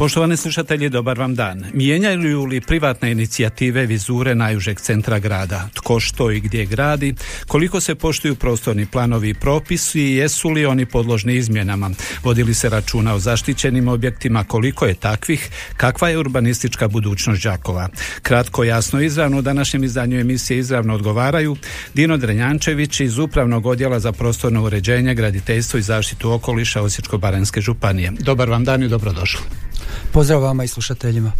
Poštovani slušatelji, dobar vam dan. Mijenjaju li privatne inicijative vizure najužeg centra grada? Tko što i gdje gradi? Koliko se poštuju prostorni planovi i propisi? Jesu li oni podložni izmjenama? Vodili se računa o zaštićenim objektima? Koliko je takvih? Kakva je urbanistička budućnost Đakova? Kratko, jasno, izravno u današnjem izdanju emisije izravno odgovaraju Dino Drenjančević iz Upravnog odjela za prostorno uređenje, graditeljstvo i zaštitu okoliša Osječko-Baranjske županije. Dobar vam dan i dobrodošli. Pozdrav vama i slušateljima.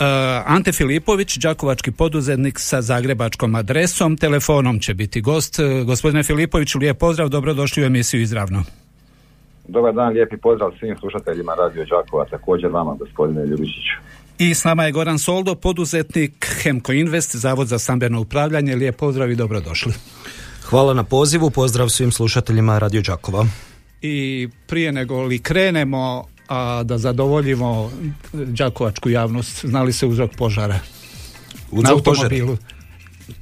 Uh, Ante Filipović, đakovački poduzetnik sa zagrebačkom adresom, telefonom će biti gost. Uh, gospodine Filipoviću, lijep pozdrav, dobrodošli u emisiju Izravno. Dobar dan, lijepi pozdrav svim slušateljima Radio Đakova, također vama, gospodine Ljubišiću. I s nama je Goran Soldo, poduzetnik Hemko Invest, Zavod za stambeno upravljanje. Lijep pozdrav i dobrodošli. Hvala na pozivu, pozdrav svim slušateljima Radio Đakova. I prije nego li krenemo, a da zadovoljimo đakovačku javnost. Znali se uzrok požara? Uzrok na automobilu.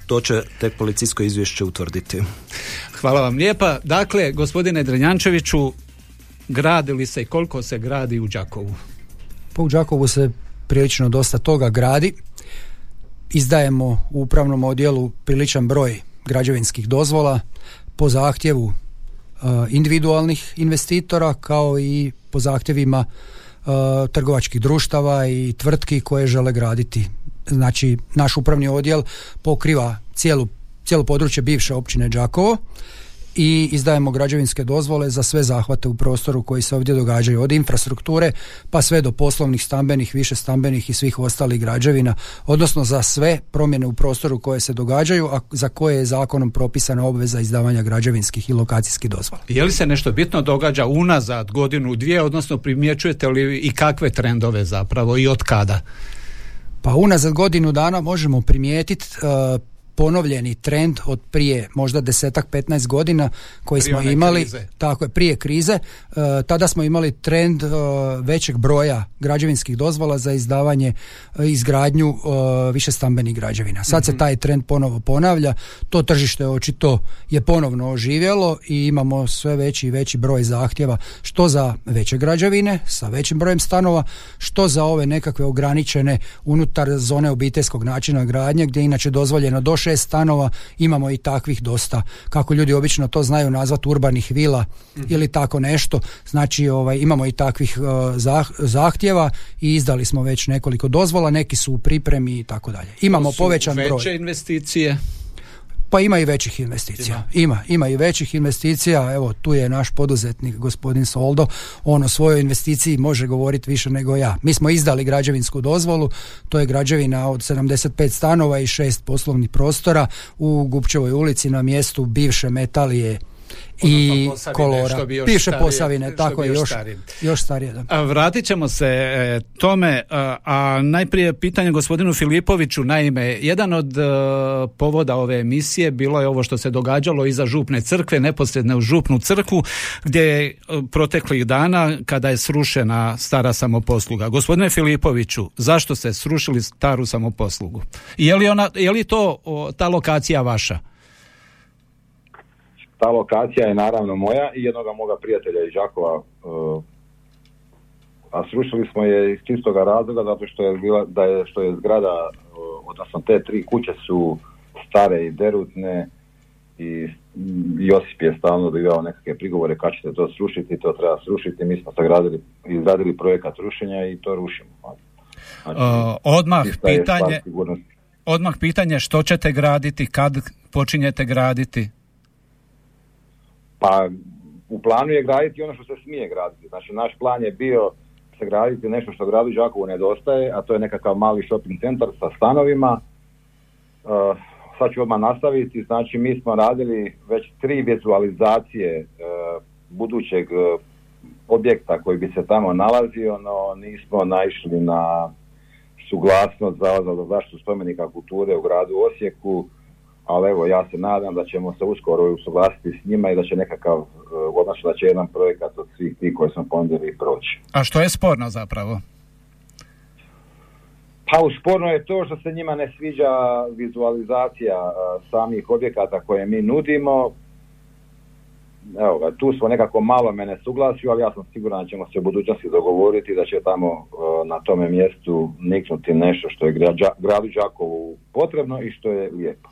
To će tek policijsko izvješće utvrditi. Hvala vam lijepa. Dakle, gospodine Drenjančeviću, gradi li se i koliko se gradi u Đakovu? Pa u Đakovu se prilično dosta toga gradi. Izdajemo u upravnom odjelu priličan broj građevinskih dozvola po zahtjevu individualnih investitora kao i po zahtjevima trgovačkih društava i tvrtki koje žele graditi. Znači, naš upravni odjel pokriva cijelu, cijelo područje bivše općine Đakovo i izdajemo građevinske dozvole za sve zahvate u prostoru koji se ovdje događaju od infrastrukture pa sve do poslovnih, stambenih, više stambenih i svih ostalih građevina, odnosno za sve promjene u prostoru koje se događaju, a za koje je zakonom propisana obveza izdavanja građevinskih i lokacijskih dozvola. Je li se nešto bitno događa unazad godinu, dvije, odnosno primjećujete li i kakve trendove zapravo i od kada? Pa unazad godinu dana možemo primijetiti uh, ponovljeni trend od prije možda desetak, 15 godina koji smo imali, tako je, prije krize, e, tada smo imali trend uh, većeg broja građevinskih dozvola za izdavanje, uh, izgradnju više stambenih građevina. Sad se mhm. taj trend ponovo ponavlja, to tržište očito je ponovno oživjelo i imamo sve veći i veći broj zahtjeva što za veće građevine sa većim brojem stanova, što za ove nekakve ograničene unutar zone obiteljskog načina gradnje gdje je inače dozvoljeno do šest stanova, imamo i takvih dosta, kako ljudi obično to znaju nazvati urbanih vila mhm. ili tako nešto, znači ovaj, imamo i takvih uh, zahtjeva i izdali smo već nekoliko dozvola, neki su u pripremi i tako dalje. Imamo povećan broj. Investicije? Pa ima i većih investicija. Ima. ima, i većih investicija. Evo, tu je naš poduzetnik, gospodin Soldo. On o svojoj investiciji može govoriti više nego ja. Mi smo izdali građevinsku dozvolu. To je građevina od 75 stanova i šest poslovnih prostora u Gupčevoj ulici na mjestu bivše metalije i kolora. Piše Posavine, tako je, još, još starije. Da. Vratit ćemo se e, tome, a, najprije pitanje gospodinu Filipoviću, naime, jedan od e, povoda ove emisije bilo je ovo što se događalo iza župne crkve, neposredno u župnu crkvu, gdje je e, proteklih dana kada je srušena stara samoposluga. Gospodine Filipoviću, zašto ste srušili staru samoposlugu? Je li, ona, je li to ta lokacija vaša? Ta lokacija je naravno moja i jednoga moga prijatelja iz Žakova, e, a srušili smo je iz čistoga razloga zato što je, bila, da je, što je zgrada, e, odnosno te tri kuće su stare i derutne i Josip je stalno dobivao nekakve prigovore kad ćete to srušiti, to treba srušiti, mi smo sagradili, izradili projekat rušenja i to rušimo. Znači, uh, odmah pitanje, odmah pitanje što ćete graditi, kad počinjete graditi? Pa u planu je graditi ono što se smije graditi. Znači naš plan je bio se graditi nešto što gradu Đakovu nedostaje, a to je nekakav mali shopping centar sa stanovima. Uh, sad ću odmah nastaviti. Znači mi smo radili već tri vizualizacije uh, budućeg uh, objekta koji bi se tamo nalazio, no nismo naišli na suglasnost za zaštitu spomenika kulture u gradu Osijeku ali evo ja se nadam da ćemo se uskoro usuglasiti s njima i da će nekakav, e, odnosno da će jedan projekat od svih tih koje smo ponudili proći. A što je sporno zapravo? Pa sporno je to što se njima ne sviđa vizualizacija e, samih objekata koje mi nudimo. evo ga, tu smo nekako malo mene suglasio, ali ja sam siguran da ćemo se u budućnosti dogovoriti da će tamo e, na tome mjestu niknuti nešto što je gradu Đakovu potrebno i što je lijepo.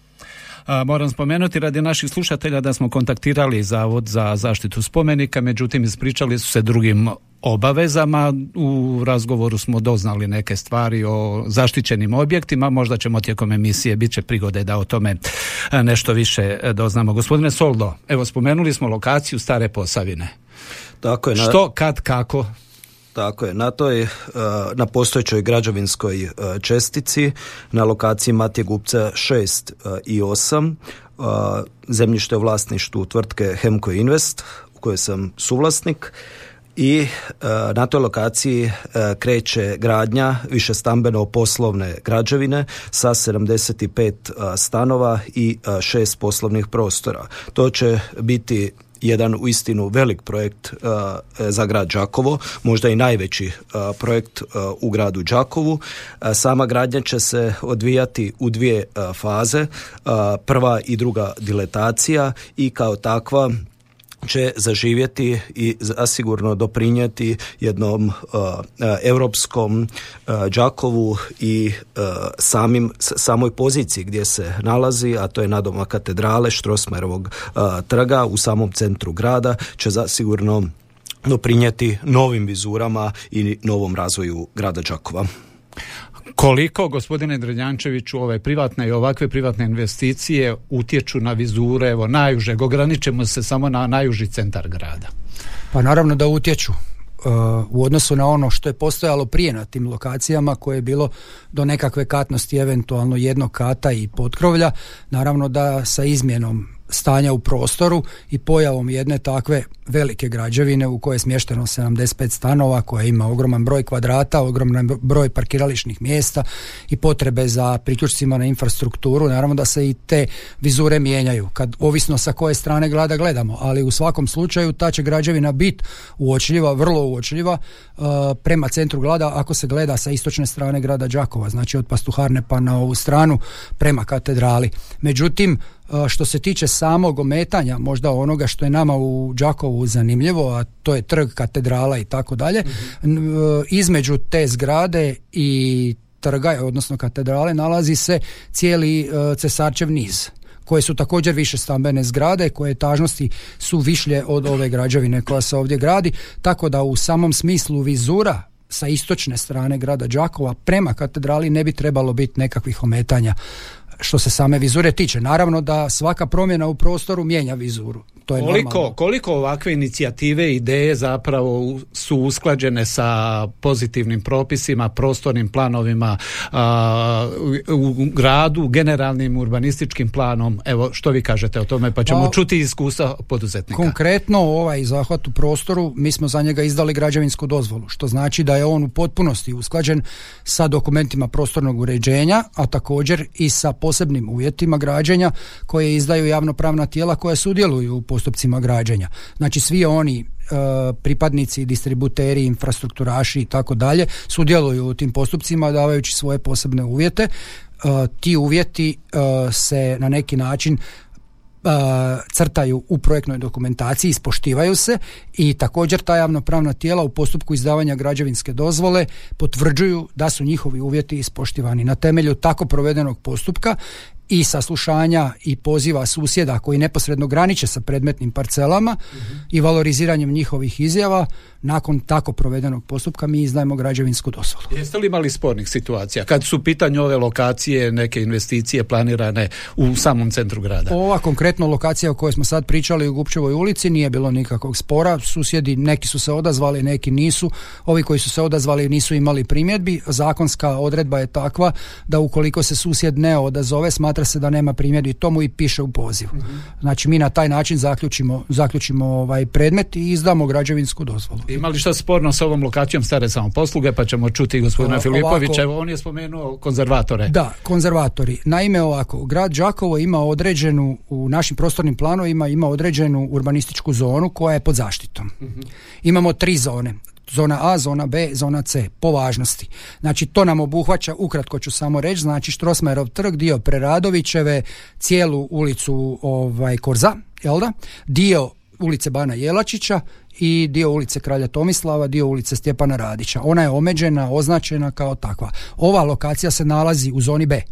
Moram spomenuti radi naših slušatelja da smo kontaktirali Zavod za zaštitu spomenika, međutim ispričali su se drugim obavezama. U razgovoru smo doznali neke stvari o zaštićenim objektima, možda ćemo tijekom emisije, bit će prigode da o tome nešto više doznamo. Gospodine Soldo, evo spomenuli smo lokaciju Stare Posavine. Tako je. Na... Što, kad, kako? Tako je, na toj, e, na postojećoj građevinskoj e, čestici na lokaciji Matije Gupca 6 e, i 8 zemljište u vlasništvu tvrtke Hemko Invest u kojoj sam suvlasnik i na toj lokaciji kreće gradnja više stambeno poslovne građevine sa 75 stanova i šest poslovnih prostora. To će biti jedan uistinu velik projekt uh, za grad Đakovo, možda i najveći uh, projekt uh, u gradu Đakovu. Sama gradnja će se odvijati u dvije faze, prva i druga diletacija i kao takva će zaživjeti i zasigurno doprinijeti jednom uh, uh europskom uh, Đakovu i uh, samim, samoj poziciji gdje se nalazi, a to je nadoma katedrale Štrosmerovog uh, trga u samom centru grada, će zasigurno doprinijeti novim vizurama i novom razvoju grada Đakova. Koliko, gospodine Dredjančeviću, ove privatne i ovakve privatne investicije utječu na vizure, evo, najužeg, ograničemo se samo na najuži centar grada? Pa naravno da utječu. Uh, u odnosu na ono što je postojalo prije na tim lokacijama koje je bilo do nekakve katnosti eventualno jednog kata i potkrovlja naravno da sa izmjenom stanja u prostoru i pojavom jedne takve velike građevine u kojoj je smješteno 75 stanova koja ima ogroman broj kvadrata, ogroman broj parkirališnih mjesta i potrebe za priključcima na infrastrukturu, naravno da se i te vizure mijenjaju, kad ovisno sa koje strane glada gledamo, ali u svakom slučaju ta će građevina biti uočljiva, vrlo uočljiva uh, prema centru grada ako se gleda sa istočne strane grada Đakova, znači od Pastuharne pa na ovu stranu prema katedrali. Međutim, što se tiče samog ometanja, možda onoga što je nama u Đakovu zanimljivo, a to je trg, katedrala i tako dalje, mhm. između te zgrade i trga, odnosno katedrale, nalazi se cijeli e, cesarčev niz koje su također više stambene zgrade, koje etažnosti su višlje od ove građevine koja se ovdje gradi, tako da u samom smislu vizura sa istočne strane grada Đakova prema katedrali ne bi trebalo biti nekakvih ometanja što se same vizure tiče. Naravno da svaka promjena u prostoru mijenja vizuru. To je koliko, koliko ovakve inicijative ideje zapravo su usklađene sa pozitivnim propisima, prostornim planovima u gradu, generalnim urbanističkim planom. Evo što vi kažete o tome pa ćemo pa, čuti iskustva poduzetnika. Konkretno ovaj zahvat u prostoru mi smo za njega izdali građevinsku dozvolu što znači da je on u potpunosti usklađen sa dokumentima prostornog uređenja, a također i sa posebnim uvjetima građenja koje izdaju javnopravna tijela koja sudjeluju u postupcima građenja. Znači svi oni e, pripadnici, distributeri, infrastrukturaši i tako dalje sudjeluju u tim postupcima davajući svoje posebne uvjete. E, ti uvjeti e, se na neki način crtaju u projektnoj dokumentaciji, ispoštivaju se i također ta javnopravna tijela u postupku izdavanja građevinske dozvole potvrđuju da su njihovi uvjeti ispoštivani. Na temelju tako provedenog postupka i saslušanja i poziva susjeda koji neposredno graniče sa predmetnim parcelama i valoriziranjem njihovih izjava nakon tako provedenog postupka mi izdajemo građevinsku dozvolu. Jeste li imali spornih situacija kad su u pitanju ove lokacije, neke investicije planirane u samom centru grada? Ova konkretno lokacija o kojoj smo sad pričali u Gupčevoj ulici nije bilo nikakvog spora, susjedi neki su se odazvali, neki nisu, ovi koji su se odazvali nisu imali primjedbi, zakonska odredba je takva da ukoliko se susjed ne odazove smatra se da nema primjedbi, to mu i piše u pozivu. Znači mi na taj način zaključimo, zaključimo ovaj predmet i izdamo građevinsku dozvolu. Ima li što sporno s ovom lokacijom stare samoposluge, pa ćemo čuti gospodina Filipovića, evo on je spomenuo konzervatore. Da, konzervatori. Naime ovako, grad Đakovo ima određenu, u našim prostornim planovima ima određenu urbanističku zonu koja je pod zaštitom. Mhm. Imamo tri zone zona A, zona B, zona C, po važnosti. Znači to nam obuhvaća, ukratko ću samo reći, znači Štrosmajerov trg, dio Preradovićeve, cijelu ulicu ovaj, Korza, jel da? Dio ulice Bana Jelačića i dio ulice Kralja Tomislava, dio ulice Stjepana Radića. Ona je omeđena, označena kao takva. Ova lokacija se nalazi u zoni B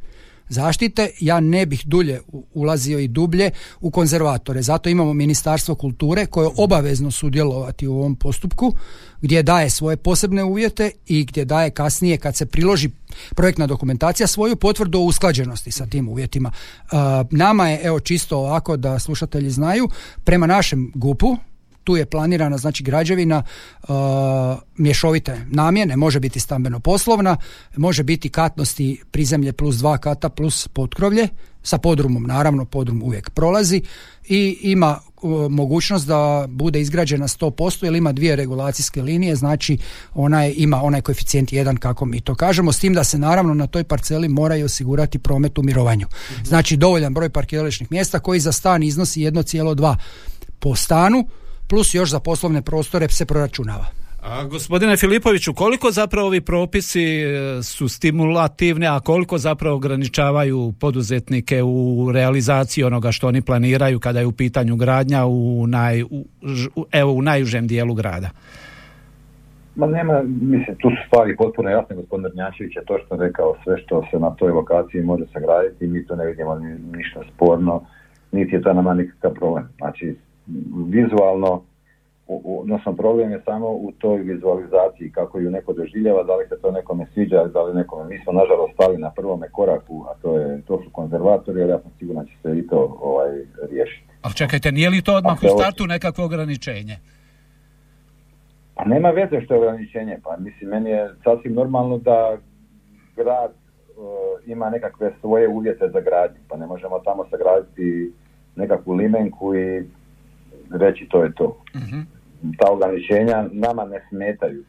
zaštite, ja ne bih dulje ulazio i dublje u konzervatore. Zato imamo Ministarstvo kulture koje obavezno sudjelovati u ovom postupku gdje daje svoje posebne uvjete i gdje daje kasnije kad se priloži projektna dokumentacija svoju potvrdu o usklađenosti sa tim uvjetima. nama je, evo čisto ovako da slušatelji znaju, prema našem GUP-u, tu je planirana znači građevina uh, mješovite namjene, može biti stambeno poslovna, može biti katnosti prizemlje plus dva kata plus potkrovlje, sa podrumom naravno, podrum uvijek prolazi i ima uh, mogućnost da bude izgrađena 100% jer ima dvije regulacijske linije, znači ona je, ima onaj koeficijent jedan kako mi to kažemo, s tim da se naravno na toj parceli moraju osigurati promet u mirovanju. Mhm. Znači dovoljan broj parkirališnih mjesta koji za stan iznosi 1,2 po stanu, plus još za poslovne prostore se proračunava. A gospodine Filipoviću, koliko zapravo ovi propisi e, su stimulativni, a koliko zapravo ograničavaju poduzetnike u realizaciji onoga što oni planiraju kada je u pitanju gradnja u, naj, u, evo, u najužem dijelu grada? Ma nema, mislim, tu su stvari potpuno jasne, gospodin Rnjačević je točno rekao sve što se na toj lokaciji može sagraditi, mi to ne vidimo ništa sporno, niti je to nama nikakav problem. Znači, vizualno, odnosno problem je samo u toj vizualizaciji, kako ju neko doživljava, da li se to nekome sviđa, da li nekome. Mi smo nažalost stali na prvome koraku, a to, je, to su konzervatori, jer ja sam siguran će se i to ovaj, riješiti. Ali čekajte, nije li to odmah u startu nekakvo ograničenje? Pa nema veze što je ograničenje, pa mislim, meni je sasvim normalno da grad ima nekakve svoje uvjete za gradnju, pa ne možemo tamo sagraditi nekakvu limenku i reći to je to. uh Ta ograničenja nama ne smetaju.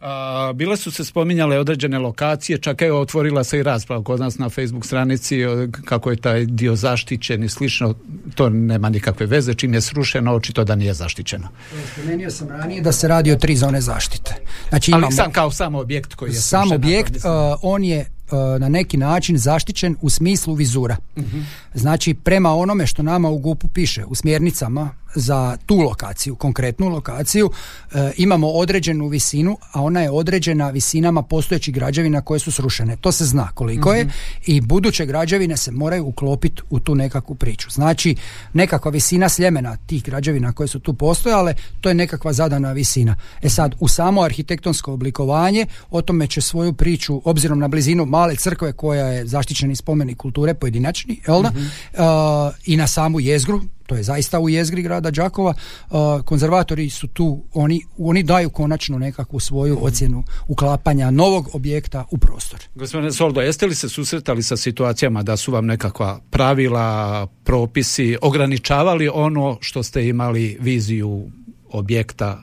A, bile su se spominjale određene lokacije, čak je otvorila se i rasprava kod nas na Facebook stranici kako je taj dio zaštićen i slično, to nema nikakve veze, čim je srušeno, očito da nije zaštićeno. Spomenuo sam ranije da se radi o tri zone zaštite. Znači, Ali sam kao sam objekt koji je Sam objekt, on je E, na neki način zaštićen u smislu vizura. Mhm. Znači prema onome što nama u GUP-u piše u smjernicama za tu lokaciju, konkretnu lokaciju, e, imamo određenu visinu, a ona je određena visinama postojećih građevina koje su srušene. To se zna koliko je mhm. i buduće građevine se moraju uklopiti u tu nekakvu priču. Znači, nekakva visina sljemena tih građevina koje su tu postojale, to je nekakva zadana visina. E sad, u samo arhitektonsko oblikovanje, o tome će svoju priču, obzirom na blizinu male crkve koja je zaštićeni spomenik kulture pojedinačni, jel da? Mhm. Uh, I na samu jezgru, to je zaista u jezgri grada Đakova, uh, konzervatori su tu, oni, oni daju konačno nekakvu svoju ocjenu uklapanja novog objekta u prostor. Gospodine Soldo, jeste li se susretali sa situacijama da su vam nekakva pravila, propisi ograničavali ono što ste imali viziju objekta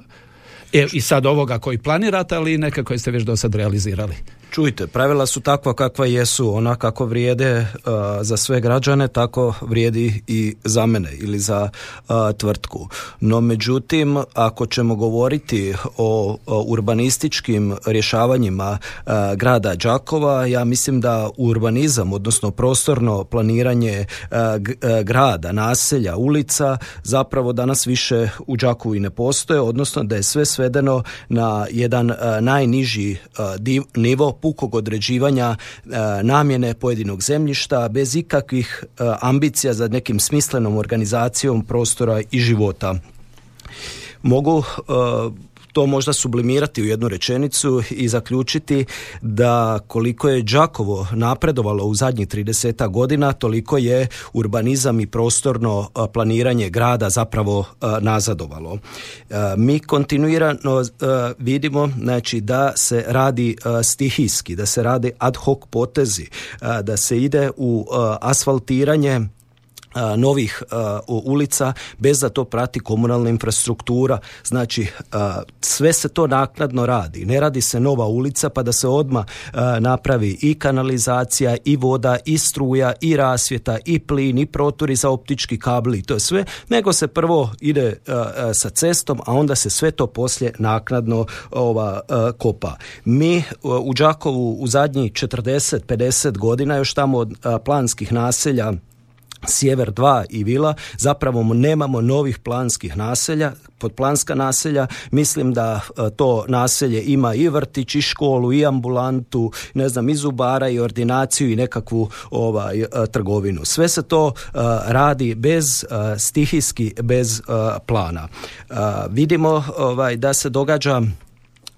e, i sad ovoga koji planirate, ali neka koje ste već do sad realizirali? Čujte, pravila su takva kakva jesu, ona kako vrijede uh, za sve građane, tako vrijedi i za mene ili za uh, tvrtku. No međutim, ako ćemo govoriti o, urbanističkim rješavanjima uh, grada Đakova, ja mislim da urbanizam, odnosno prostorno planiranje grada, naselja, ulica, zapravo danas više u Đakovu i ne postoje, odnosno da je sve svedeno na jedan najniži nivo pukog određivanja e, namjene pojedinog zemljišta bez ikakvih e, ambicija za nekim smislenom organizacijom prostora i života. Mogu e, to možda sublimirati u jednu rečenicu i zaključiti da koliko je Đakovo napredovalo u zadnjih 30 godina, toliko je urbanizam i prostorno planiranje grada zapravo nazadovalo. Mi kontinuirano vidimo znači da se radi stihijski, da se radi ad hoc potezi, da se ide u asfaltiranje novih ulica bez da to prati komunalna infrastruktura. Znači, sve se to naknadno radi. Ne radi se nova ulica pa da se odmah napravi i kanalizacija, i voda, i struja, i rasvjeta, i plin, i proturi za optički kabli. To je sve. Nego se prvo ide sa cestom, a onda se sve to poslije naknadno ova kopa. Mi u Đakovu u zadnjih 40-50 godina još tamo od planskih naselja Sjever 2 i Vila zapravo nemamo novih planskih naselja, podplanska naselja, mislim da e, to naselje ima i vrtić i školu i ambulantu, ne znam i zubara i ordinaciju i nekakvu ovaj e, trgovinu. Sve se to e, radi bez stihijski bez plana. Vidimo ovaj da se događa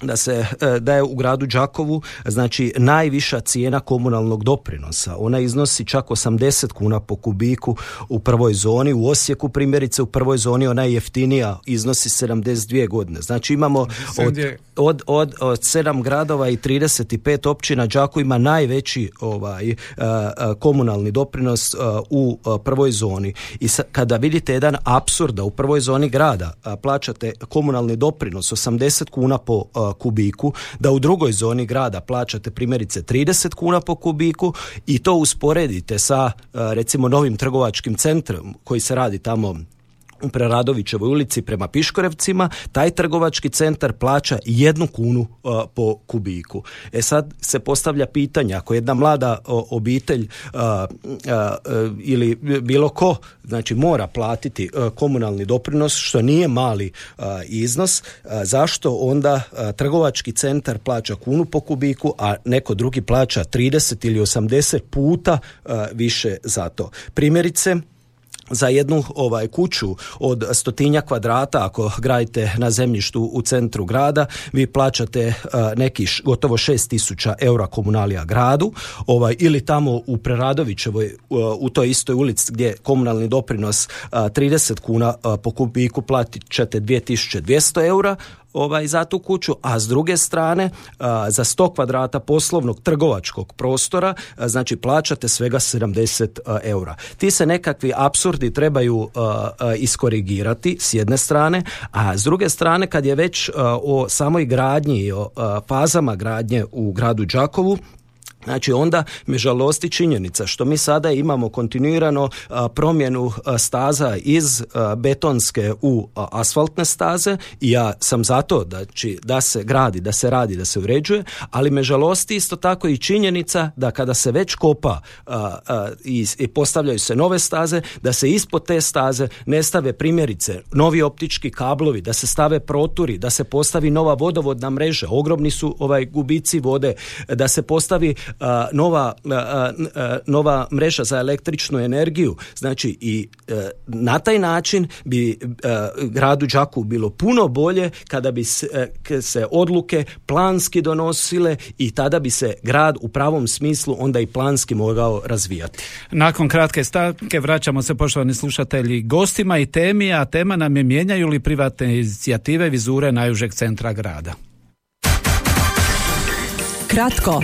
da se e, da je u gradu Đakovu znači najviša cijena komunalnog doprinosa. Ona iznosi čak 80 kuna po kubiku u prvoj zoni, u Osijeku primjerice u prvoj zoni ona je jeftinija, iznosi 72 godine. Znači imamo od, od, od, od 7 gradova i 35 općina Đakovo ima najveći ovaj e, e, komunalni doprinos u prvoj zoni. I kada vidite jedan apsurd da u prvoj zoni grada plaćate komunalni doprinos 80 kuna po kubiku, da u drugoj zoni grada plaćate primjerice 30 kuna po kubiku i to usporedite sa recimo novim trgovačkim centrom koji se radi tamo u Preradovićevoj ulici prema Piškorevcima, taj trgovački centar plaća jednu kunu uh, po kubiku. E sad se postavlja pitanje, ako jedna mlada obitelj uh, uh, ili bilo ko, znači mora platiti komunalni doprinos, što nije mali iznos, zašto onda trgovački centar plaća kunu po kubiku, a neko drugi plaća 30 ili 80 puta više za to. Primjerice, za jednu ovaj kuću od stotinja kvadrata ako gradite na zemljištu u centru grada vi plaćate uh, neki gotovo šest tisuća eura komunalija gradu ovaj ili tamo u Preradovićevoj u toj istoj ulici gdje komunalni doprinos uh, 30 kuna po kubiku platit ćete 2200 eura ovaj, za tu kuću, a s druge strane za 100 kvadrata poslovnog trgovačkog prostora znači plaćate svega 70 eura. Ti se nekakvi apsurdi trebaju iskorigirati s jedne strane, a s druge strane kad je već o samoj gradnji i o fazama gradnje u gradu Đakovu Znači onda me žalosti činjenica što mi sada imamo kontinuirano promjenu staza iz betonske u asfaltne staze i ja sam zato da, da se gradi, da se radi, da se uređuje, ali me žalosti isto tako i činjenica da kada se već kopa i, i postavljaju se nove staze, da se ispod te staze ne stave primjerice novi optički kablovi, da se stave proturi, da se postavi nova vodovodna mreža, ogromni su ovaj gubici vode, da se postavi nova, nova mreža za električnu energiju. Znači i e, na taj način bi e, gradu Đaku bilo puno bolje kada bi se, e, se odluke planski donosile i tada bi se grad u pravom smislu onda i planski mogao razvijati. Nakon kratke stavke vraćamo se poštovani slušatelji gostima i temi, a tema nam je mijenjaju li privatne inicijative vizure najužeg centra grada. Kratko,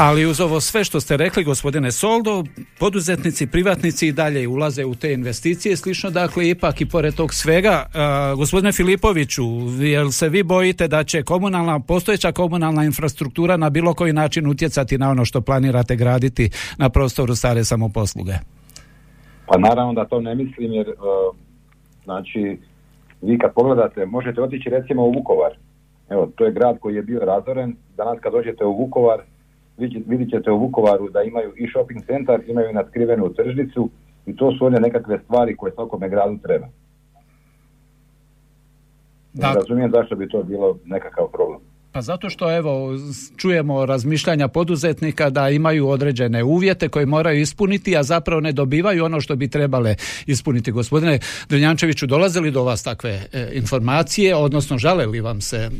Ali uz ovo sve što ste rekli, gospodine Soldo, poduzetnici, privatnici i dalje ulaze u te investicije, slično dakle ipak i pored tog svega. gospodine Filipoviću, jel se vi bojite da će komunalna, postojeća komunalna infrastruktura na bilo koji način utjecati na ono što planirate graditi na prostoru stare samoposluge? Pa naravno da to ne mislim jer znači vi kad pogledate, možete otići recimo u Vukovar. Evo, to je grad koji je bio razoren. Danas kad dođete u Vukovar, vidjet ćete u Vukovaru da imaju i shopping centar, imaju nadskrivenu tržnicu i to su one nekakve stvari koje svakome gradu treba. Da. Ne razumijem zašto bi to bilo nekakav problem. Pa zato što evo čujemo razmišljanja poduzetnika da imaju određene uvjete koje moraju ispuniti, a zapravo ne dobivaju ono što bi trebale ispuniti. Gospodine Drenjančeviću, dolaze li do vas takve e, informacije, odnosno žale li vam se e,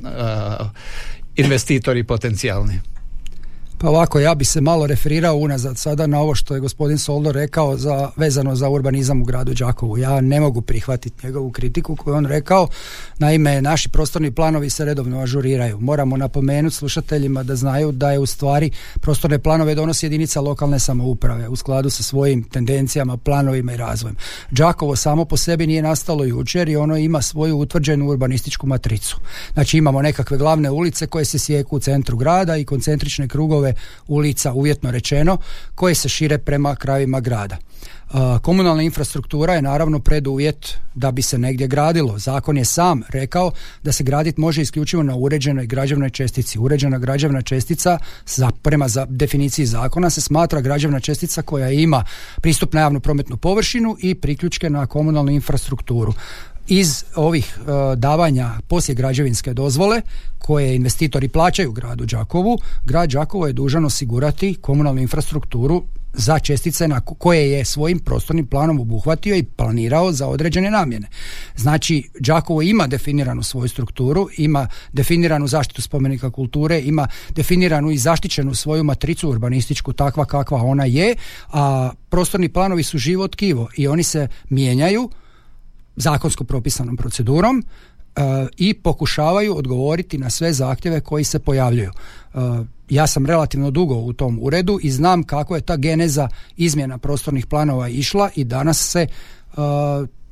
investitori potencijalni? Pa ovako, ja bi se malo referirao unazad sada na ovo što je gospodin Soldo rekao za, vezano za urbanizam u gradu Đakovu. Ja ne mogu prihvatiti njegovu kritiku koju on rekao. Naime, naši prostorni planovi se redovno ažuriraju. Moramo napomenuti slušateljima da znaju da je u stvari prostorne planove donosi jedinica lokalne samouprave u skladu sa svojim tendencijama, planovima i razvojem. Đakovo samo po sebi nije nastalo jučer i ono ima svoju utvrđenu urbanističku matricu. Znači imamo nekakve glavne ulice koje se sjeku u centru grada i koncentrične krugove radove ulica uvjetno rečeno koje se šire prema krajevima grada. Komunalna infrastruktura je naravno preduvjet da bi se negdje gradilo. Zakon je sam rekao da se graditi može isključivo na uređenoj građevnoj čestici. Uređena građevna čestica za, prema za definiciji zakona se smatra građevna čestica koja ima pristup na javnu prometnu površinu i priključke na komunalnu infrastrukturu iz ovih uh, davanja poslije građevinske dozvole koje investitori plaćaju gradu Đakovu, grad Đakovo je dužan osigurati komunalnu infrastrukturu za čestice na koje je svojim prostornim planom obuhvatio i planirao za određene namjene. Znači, Đakovo ima definiranu svoju strukturu, ima definiranu zaštitu spomenika kulture, ima definiranu i zaštićenu svoju matricu urbanističku takva kakva ona je, a prostorni planovi su živo tkivo i oni se mijenjaju zakonsko propisanom procedurom e, i pokušavaju odgovoriti na sve zahtjeve koji se pojavljuju. E, ja sam relativno dugo u tom uredu i znam kako je ta geneza izmjena prostornih planova išla i danas se uh,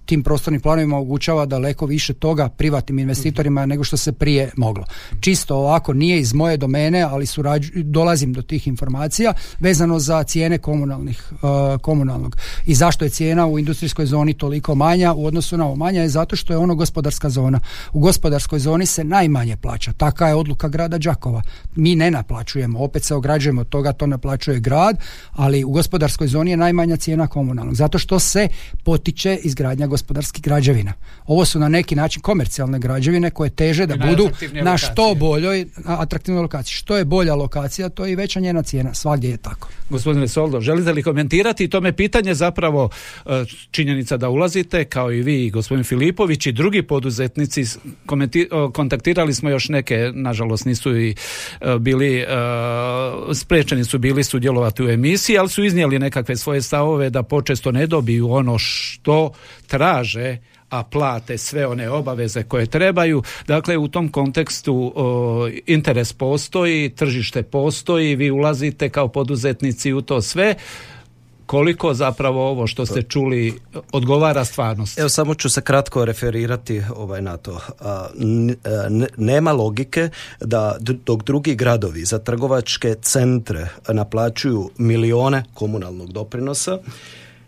tim prostornim planovima omogućava daleko više toga privatnim investitorima nego što se prije moglo. Čisto ovako nije iz moje domene, ali surađu, dolazim do tih informacija vezano za cijene komunalnih, uh, komunalnog. I zašto je cijena u industrijskoj zoni toliko manja u odnosu na ovo manja je zato što je ono gospodarska zona. U gospodarskoj zoni se najmanje plaća. Taka je odluka grada Đakova. Mi ne naplaćujemo, opet se ograđujemo od toga, to naplaćuje grad, ali u gospodarskoj zoni je najmanja cijena komunalnog. Zato što se potiče izgradnja gospodarskih građevina. Ovo su na neki način komercijalne građevine koje teže da budu na što boljoj atraktivnoj lokaciji. Što je bolja lokacija, to je i veća njena cijena. Svagdje je tako. Gospodine Soldo, želite li komentirati to me pitanje zapravo e, činjenica da ulazite kao i vi gospodin Filipović i drugi poduzetnici kontaktirali smo još neke, nažalost nisu i e, bili e, sprečeni su bili sudjelovati u emisiji, ali su iznijeli nekakve svoje stavove da počesto ne dobiju ono što traže a plate sve one obaveze koje trebaju. Dakle, u tom kontekstu interes postoji, tržište postoji, vi ulazite kao poduzetnici u to sve koliko zapravo ovo što ste čuli odgovara stvarnosti? Evo samo ću se kratko referirati ovaj na to. nema logike da dok drugi gradovi za trgovačke centre naplaćuju milione komunalnog doprinosa,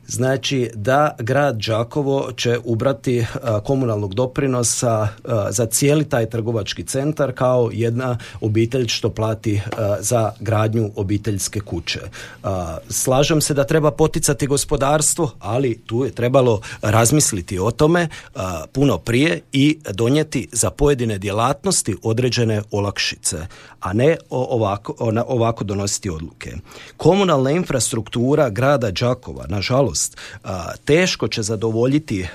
znači da grad Đakovo će ubrati komunalnog doprinosa za cijeli taj trgovački centar kao jedna obitelj što plati za gradnju obiteljske kuće. Slažem se da treba poticati gospodarstvo, ali tu je trebalo razmisliti o tome puno prije i donijeti za pojedine djelatnosti određene olakšice, a ne ovako, ovako donositi odluke. Komunalna infrastruktura grada Đakova, nažalost, teško će zadovoljiti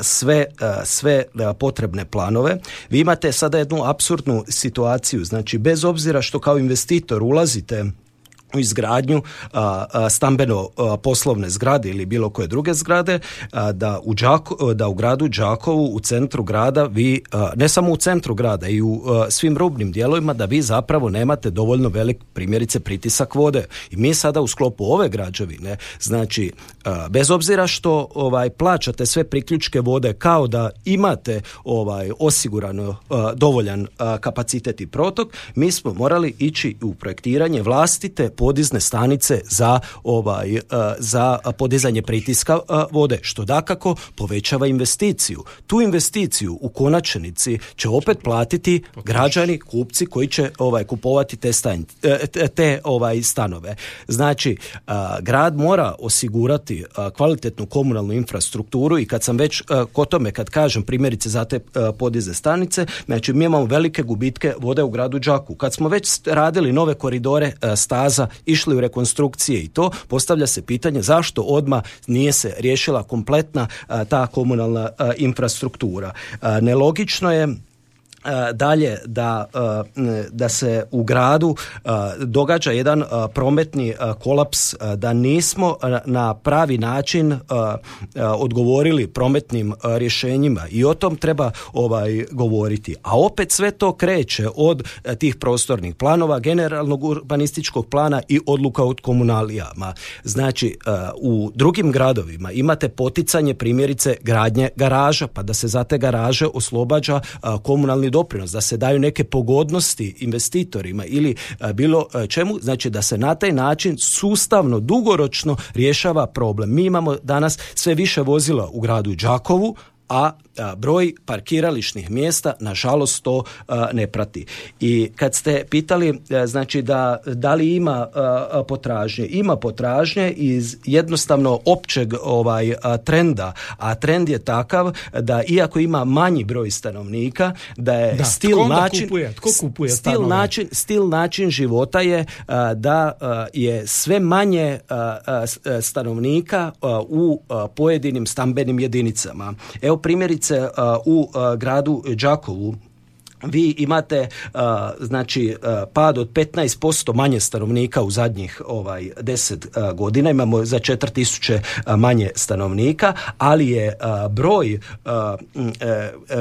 sve, sve potrebne planove. Vi imate sada jednu apsurdnu situaciju, znači bez obzira što kao investitor ulazite u izgradnju stambeno poslovne zgrade ili bilo koje druge zgrade da u, da u gradu Đakovu u centru grada vi ne samo u centru grada i u svim rubnim dijelovima da vi zapravo nemate dovoljno velik primjerice pritisak vode. I mi sada u sklopu ove građevine znači bez obzira što ovaj plaćate sve priključke vode kao da imate ovaj osigurano dovoljan kapacitet i protok mi smo morali ići u projektiranje vlastite podizne stanice za ovaj e, za podizanje pritiska e, vode što dakako povećava investiciju. Tu investiciju u konačnici će opet platiti građani, kupci koji će ovaj kupovati te e, te ovaj stanove. Znači grad mora osigurati kvalitetnu komunalnu infrastrukturu i kad sam već kod tome kad kažem primjerice za te podizne stanice, znači mi imamo velike gubitke vode u gradu Đaku. Kad smo već radili nove koridore staza išli u rekonstrukcije i to, postavlja se pitanje zašto odma nije se riješila kompletna ta komunalna infrastruktura. Nelogično je dalje da, e, da se u gradu e, događa jedan prometni kolaps da nismo na pravi način odgovorili prometnim rješenjima. I o tom treba ovaj govoriti. A opet sve to kreće od tih prostornih planova generalnog urbanističkog plana i odluka od komunalijama znači u drugim gradovima imate poticanje primjerice gradnje garaža pa da se za te garaže oslobađa komunalni doprinos, da se daju neke pogodnosti investitorima ili bilo čemu, znači da se na taj način sustavno, dugoročno rješava problem. Mi imamo danas sve više vozila u gradu Đakovu, a broj parkirališnih mjesta nažalost to ne prati. I kad ste pitali znači da, da li ima potražnje, ima potražnje iz jednostavno općeg ovaj trenda, a trend je takav da iako ima manji broj stanovnika, da je stil način kupuje? Tko kupuje stil način, stil način života je da je sve manje stanovnika u pojedinim stambenim jedinicama. Evo primjerice u gradu Đakovu vi imate znači pad od 15% manje stanovnika u zadnjih ovaj 10 godina. Imamo za 4000 manje stanovnika ali je broj e,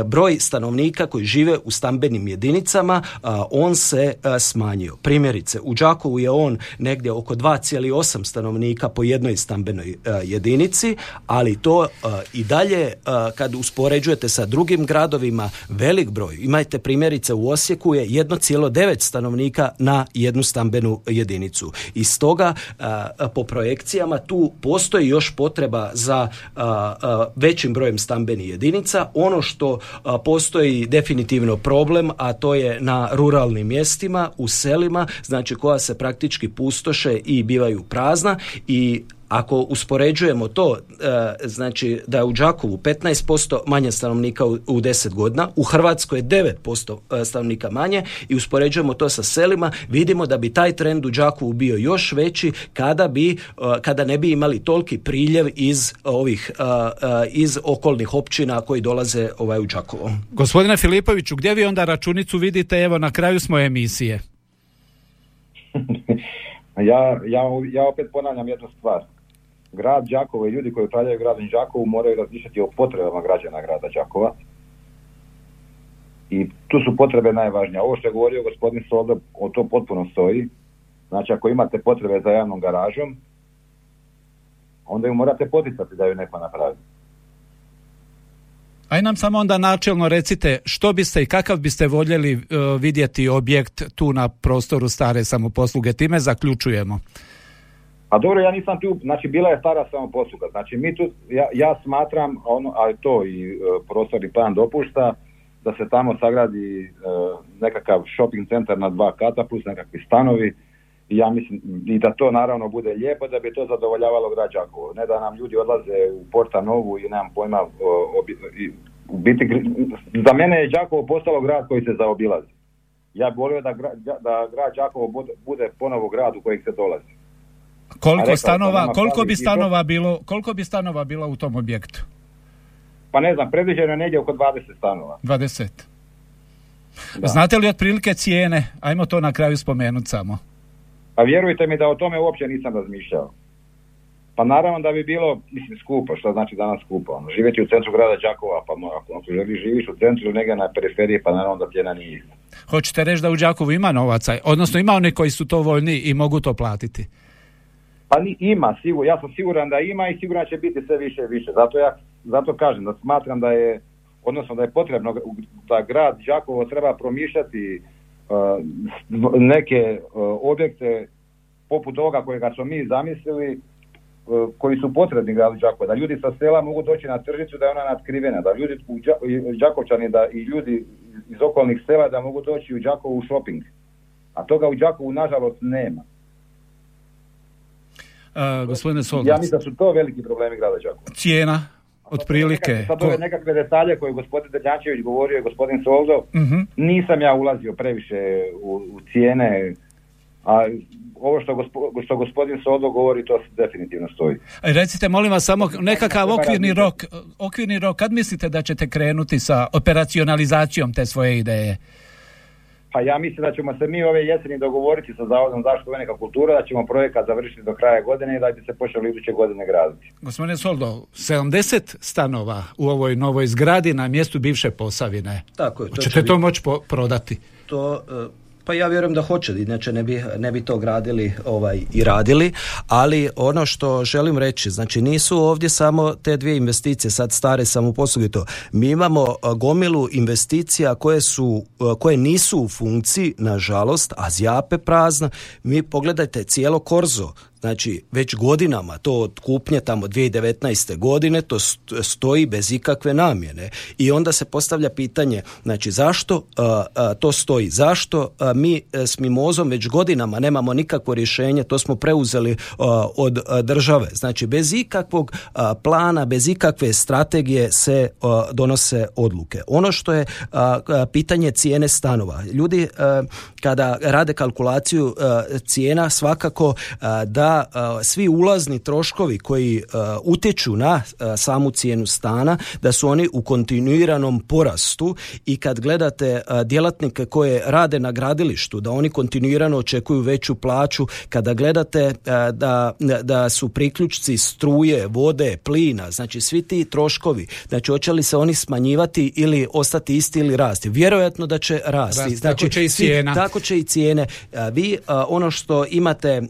broj stanovnika koji žive u stambenim jedinicama on se smanjio. Primjerice u Đakovu je on negdje oko 2,8 stanovnika po jednoj stambenoj jedinici ali to i dalje kad uspoređujete sa drugim gradovima velik broj. Imajte primjerice u Osijeku je 1,9 stanovnika na jednu stambenu jedinicu. I stoga po projekcijama tu postoji još potreba za većim brojem stambenih jedinica. Ono što postoji definitivno problem, a to je na ruralnim mjestima, u selima, znači koja se praktički pustoše i bivaju prazna i ako uspoređujemo to, e, znači da je u Đakovu 15% manje stanovnika u, u 10 godina, u Hrvatskoj je 9% e, stanovnika manje i uspoređujemo to sa selima, vidimo da bi taj trend u Đakovu bio još veći kada bi, e, kada ne bi imali toliki priljev iz ovih iz okolnih općina koji dolaze ovaj u Đakovo. Gospodine Filipoviću, gdje vi onda računicu vidite? Evo na kraju smo emisije. ja, ja, ja opet ponavljam jednu stvar grad Đakovo i ljudi koji upravljaju gradom Đakovu moraju razmišljati o potrebama građana grada Đakova. I tu su potrebe najvažnije. Ovo što je govorio gospodin Solda, o to potpuno stoji. Znači, ako imate potrebe za javnom garažom, onda ju morate poticati da ju neko napravi. Aj nam samo onda načelno recite što biste i kakav biste voljeli uh, vidjeti objekt tu na prostoru stare samoposluge. Time zaključujemo. A dobro, ja nisam tu, znači bila je stara samoposluga, znači mi tu, ja, ja smatram, ono, a to i e, prostorni plan dopušta, da se tamo sagradi e, nekakav shopping centar na dva kata plus nekakvi stanovi i ja mislim i da to naravno bude lijepo da bi to zadovoljavalo grad Đakovo. Ne da nam ljudi odlaze u Porta Novu i nemam pojma i, u biti za mene je Đakovo postalo grad koji se zaobilazi. Ja bih volio da, da grad Đakovo bude ponovo grad u kojeg se dolazi. Koliko stanova, koliko bi stanova bilo, koliko bi stanova bilo u tom objektu? Pa ne znam, predviđeno je negdje oko 20 stanova. 20. Znate li otprilike cijene? Ajmo to na kraju spomenuti samo. Pa vjerujte mi da o tome uopće nisam razmišljao. Pa naravno da bi bilo, mislim, skupo, što znači danas skupo. Ono, živjeti u centru grada Đakova, pa ako, ako želiš živiš u centru ili negdje na periferiji, pa naravno da pljena nije Hoćete reći da u Đakovu ima novaca, odnosno ima oni koji su to voljni i mogu to platiti? Pa ni, ima, sigur, ja sam siguran da ima i siguran će biti sve više i više. Zato ja zato kažem da smatram da je, odnosno da je potrebno da grad Đakovo treba promišljati uh, neke uh, objekte poput toga kojega smo mi zamislili uh, koji su potrebni gradu Đakovo, da ljudi sa sela mogu doći na tržnicu da je ona natkrivena, da ljudi u Đakovčani da i ljudi iz okolnih sela da mogu doći u Đakovu u shopping. A toga u Đakovu nažalost nema. Uh, gospodine Ja mislim da su to veliki problemi grada Đakova. Cijena, otprilike. Sad ove nekakve detalje koje je gospodin Drnjačević govorio i gospodin Soldo, uh nisam ja ulazio previše u, u cijene, a ovo što, gospo, što gospodin Soldo govori, to definitivno stoji. Recite, molim vas, samo nekakav okvirni rok, okvirni rok, kad mislite da ćete krenuti sa operacionalizacijom te svoje ideje? Pa ja mislim da ćemo se mi ove jeseni dogovoriti sa Zavodom zaštitu venika kultura, da ćemo projekat završiti do kraja godine i da bi se počeli iduće godine graditi. Gospodine Soldo, 70 stanova u ovoj novoj zgradi na mjestu bivše Posavine. Tako je. To Hoćete to moći prodati? To, e, Pa ja vjerujem da hoće, inače ne bi, ne bi to gradili ovaj, i radili, ali ono što želim reći, znači nisu ovdje samo te dvije investicije, sad stare samoposluge to. Mi imamo gomilu investicija koje su, koje nisu u funkciji, nažalost, a zjape prazna. Mi pogledajte cijelo Korzo, Znači, već godinama to od kupnje tamo 2019. godine to stoji bez ikakve namjene. I onda se postavlja pitanje, znači zašto to stoji? Zašto mi e, s Mimozom već godinama nemamo nikakvo rješenje, to smo preuzeli od države. Znači, bez ikakvog plana, bez ikakve strategije se donose odluke. Ono što je pitanje cijene stanova. Ljudi kada rade kalkulaciju cijena svakako da svi ulazni troškovi koji utječu na samu cijenu stana, da su oni u kontinuiranom porastu i kad gledate djelatnike koje rade na gradilištu, da oni kontinuirano očekuju veću plaću, kada gledate da, da su priključci struje, vode, plina, znači svi ti troškovi, znači hoće li se oni smanjivati ili ostati isti ili rasti? Vjerojatno da će rasti. znači, tako će i cijena. tako će i cijene. Vi ono što imate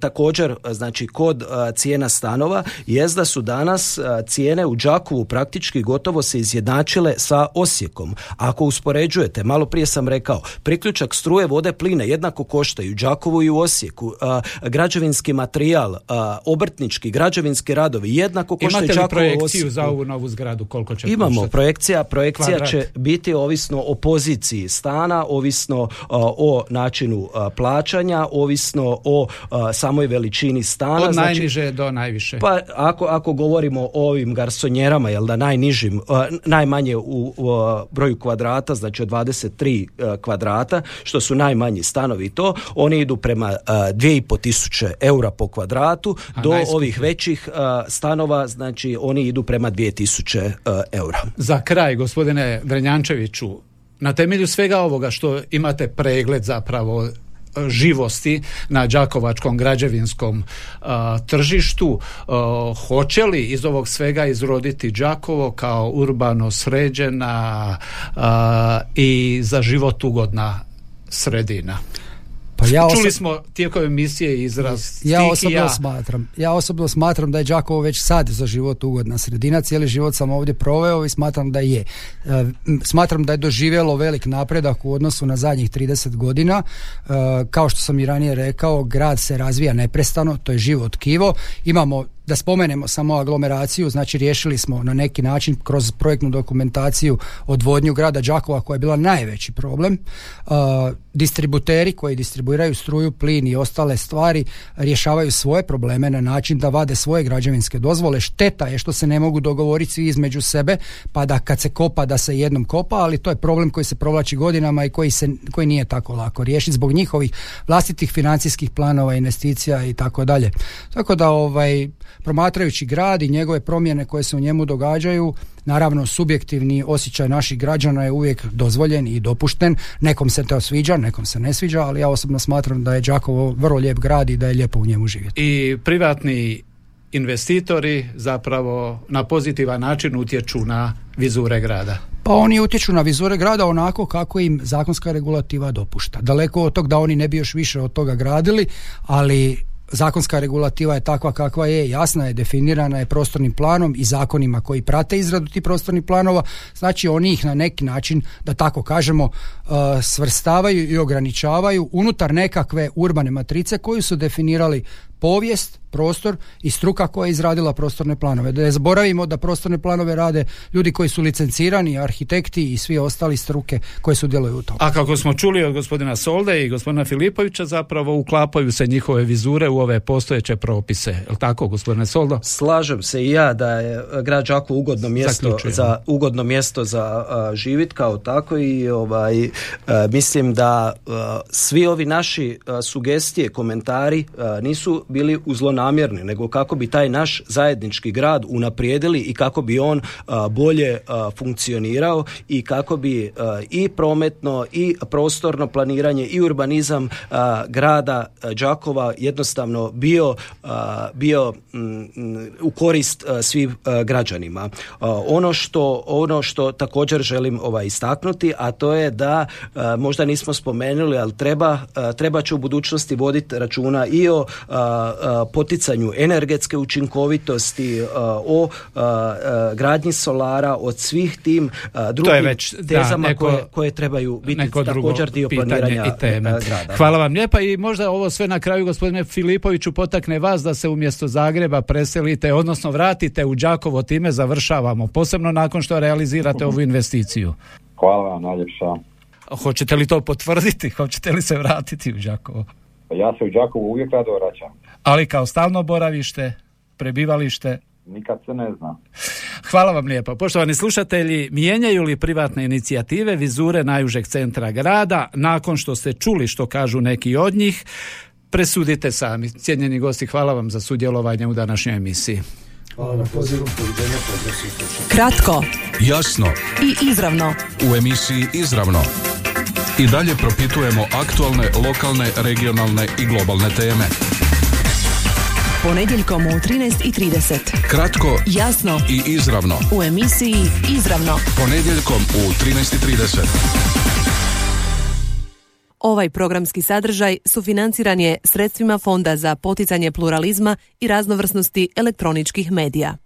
također znači kod cijena stanova jest da su danas cijene u Đakovu praktički gotovo se izjednačile sa Osijekom. Ako uspoređujete, malo prije sam rekao, priključak struje, vode, plina jednako koštaju u Đakovu i u Osijeku. Građevinski materijal, obrtnički, građevinski radovi jednako koštaju Imate li projekciju za ovu novu zgradu koliko će Imamo projekcija, projekcija će biti ovisno o poziciji stana, ovisno o načinu plaćanja, ovisno o samoj veličini stana. Od znači, najniže do najviše. Pa ako, ako govorimo o ovim garsonjerama, jel da najnižim, najmanje u, broju kvadrata, znači od 23 kvadrata, što su najmanji stanovi i to, oni idu prema 2,5 tisuće eura po kvadratu, do ovih većih stanova, znači oni idu prema 2000 eura. Za kraj, gospodine Vrenjančeviću, na temelju svega ovoga što imate pregled zapravo živosti na đakovačkom građevinskom tržištu. Hoće li iz ovog svega izroditi Đakovo kao urbano sređena i za život ugodna sredina pa ja Čuli smo tijekom emisije izraz ja osobno smatram ja osobno smatram da je Đakovo već sad za život ugodna sredina. Cijeli život sam ovdje proveo i smatram da je e, smatram da je doživjelo velik napredak u odnosu na zadnjih 30 godina. E, kao što sam i ranije rekao grad se razvija neprestano to je život kivo imamo da spomenemo samo aglomeraciju, znači riješili smo na neki način kroz projektnu dokumentaciju odvodnju grada Đakova koja je bila najveći problem. Uh, distributeri koji distribuiraju struju, plin i ostale stvari rješavaju svoje probleme na način da vade svoje građevinske dozvole. Šteta je što se ne mogu dogovoriti svi između sebe, pa da kad se kopa da se jednom kopa, ali to je problem koji se provlači godinama i koji, se, koji nije tako lako riješiti zbog njihovih vlastitih financijskih planova, investicija i tako dalje. Tako da ovaj promatrajući grad i njegove promjene koje se u njemu događaju, naravno subjektivni osjećaj naših građana je uvijek dozvoljen i dopušten. Nekom se to sviđa, nekom se ne sviđa, ali ja osobno smatram da je Đakovo vrlo lijep grad i da je lijepo u njemu živjeti. I privatni investitori zapravo na pozitivan način utječu na vizure grada. Pa oni utječu na vizure grada onako kako im zakonska regulativa dopušta. Daleko od tog da oni ne bi još više od toga gradili, ali zakonska regulativa je takva kakva je, jasna je, definirana je prostornim planom i zakonima koji prate izradu tih prostornih planova, znači oni ih na neki način, da tako kažemo, uh, svrstavaju i ograničavaju unutar nekakve urbane matrice koju su definirali povijest, prostor i struka koja je izradila prostorne planove. Da ne zaboravimo da prostorne planove rade ljudi koji su licencirani, arhitekti i svi ostali struke koje su djeluju u tom. A kako smo čuli od gospodina Solde i gospodina Filipovića zapravo uklapaju se njihove vizure u ove postojeće propise. Je tako gospodine Soldo? Slažem se i ja da je grad Đakovo ugodno mjesto za ugodno mjesto za živit kao tako i ovaj mislim da svi ovi naši sugestije, komentari nisu bili uzlonamjerni, nego kako bi taj naš zajednički grad unaprijedili i kako bi on bolje funkcionirao i kako bi i prometno i prostorno planiranje i urbanizam grada Đakova jednostavno bio, bio u korist svim građanima. Ono što, ono što također želim ovaj istaknuti, a to je da možda nismo spomenuli, ali treba, treba će u budućnosti voditi računa i o poticanju energetske učinkovitosti, o gradnji solara, od svih tim drugim već, tezama neko, koje, koje trebaju biti također dio planiranja i teme. grada. Hvala vam lijepa i možda ovo sve na kraju gospodine Filipoviću potakne vas da se umjesto Zagreba preselite, odnosno vratite u Đakovo, time završavamo, posebno nakon što realizirate ovu investiciju. Hvala vam najljepša. Hoćete li to potvrditi? Hoćete li se vratiti u Đakovo? Pa ja se u Đakovu uvijek rado vraćam. Ali kao stalno boravište, prebivalište? Nikad se ne zna. Hvala vam lijepo. Poštovani slušatelji, mijenjaju li privatne inicijative vizure najužeg centra grada nakon što ste čuli što kažu neki od njih? Presudite sami. Cijenjeni gosti, hvala vam za sudjelovanje u današnjoj emisiji. Hvala na pozivu. Kratko. Jasno. I izravno. U emisiji Izravno. I dalje propitujemo aktualne, lokalne, regionalne i globalne teme. Ponedjeljkom u 13.30. Kratko, jasno i izravno. U emisiji Izravno. Ponedjeljkom u 13.30. Ovaj programski sadržaj sufinanciran je sredstvima Fonda za poticanje pluralizma i raznovrsnosti elektroničkih medija.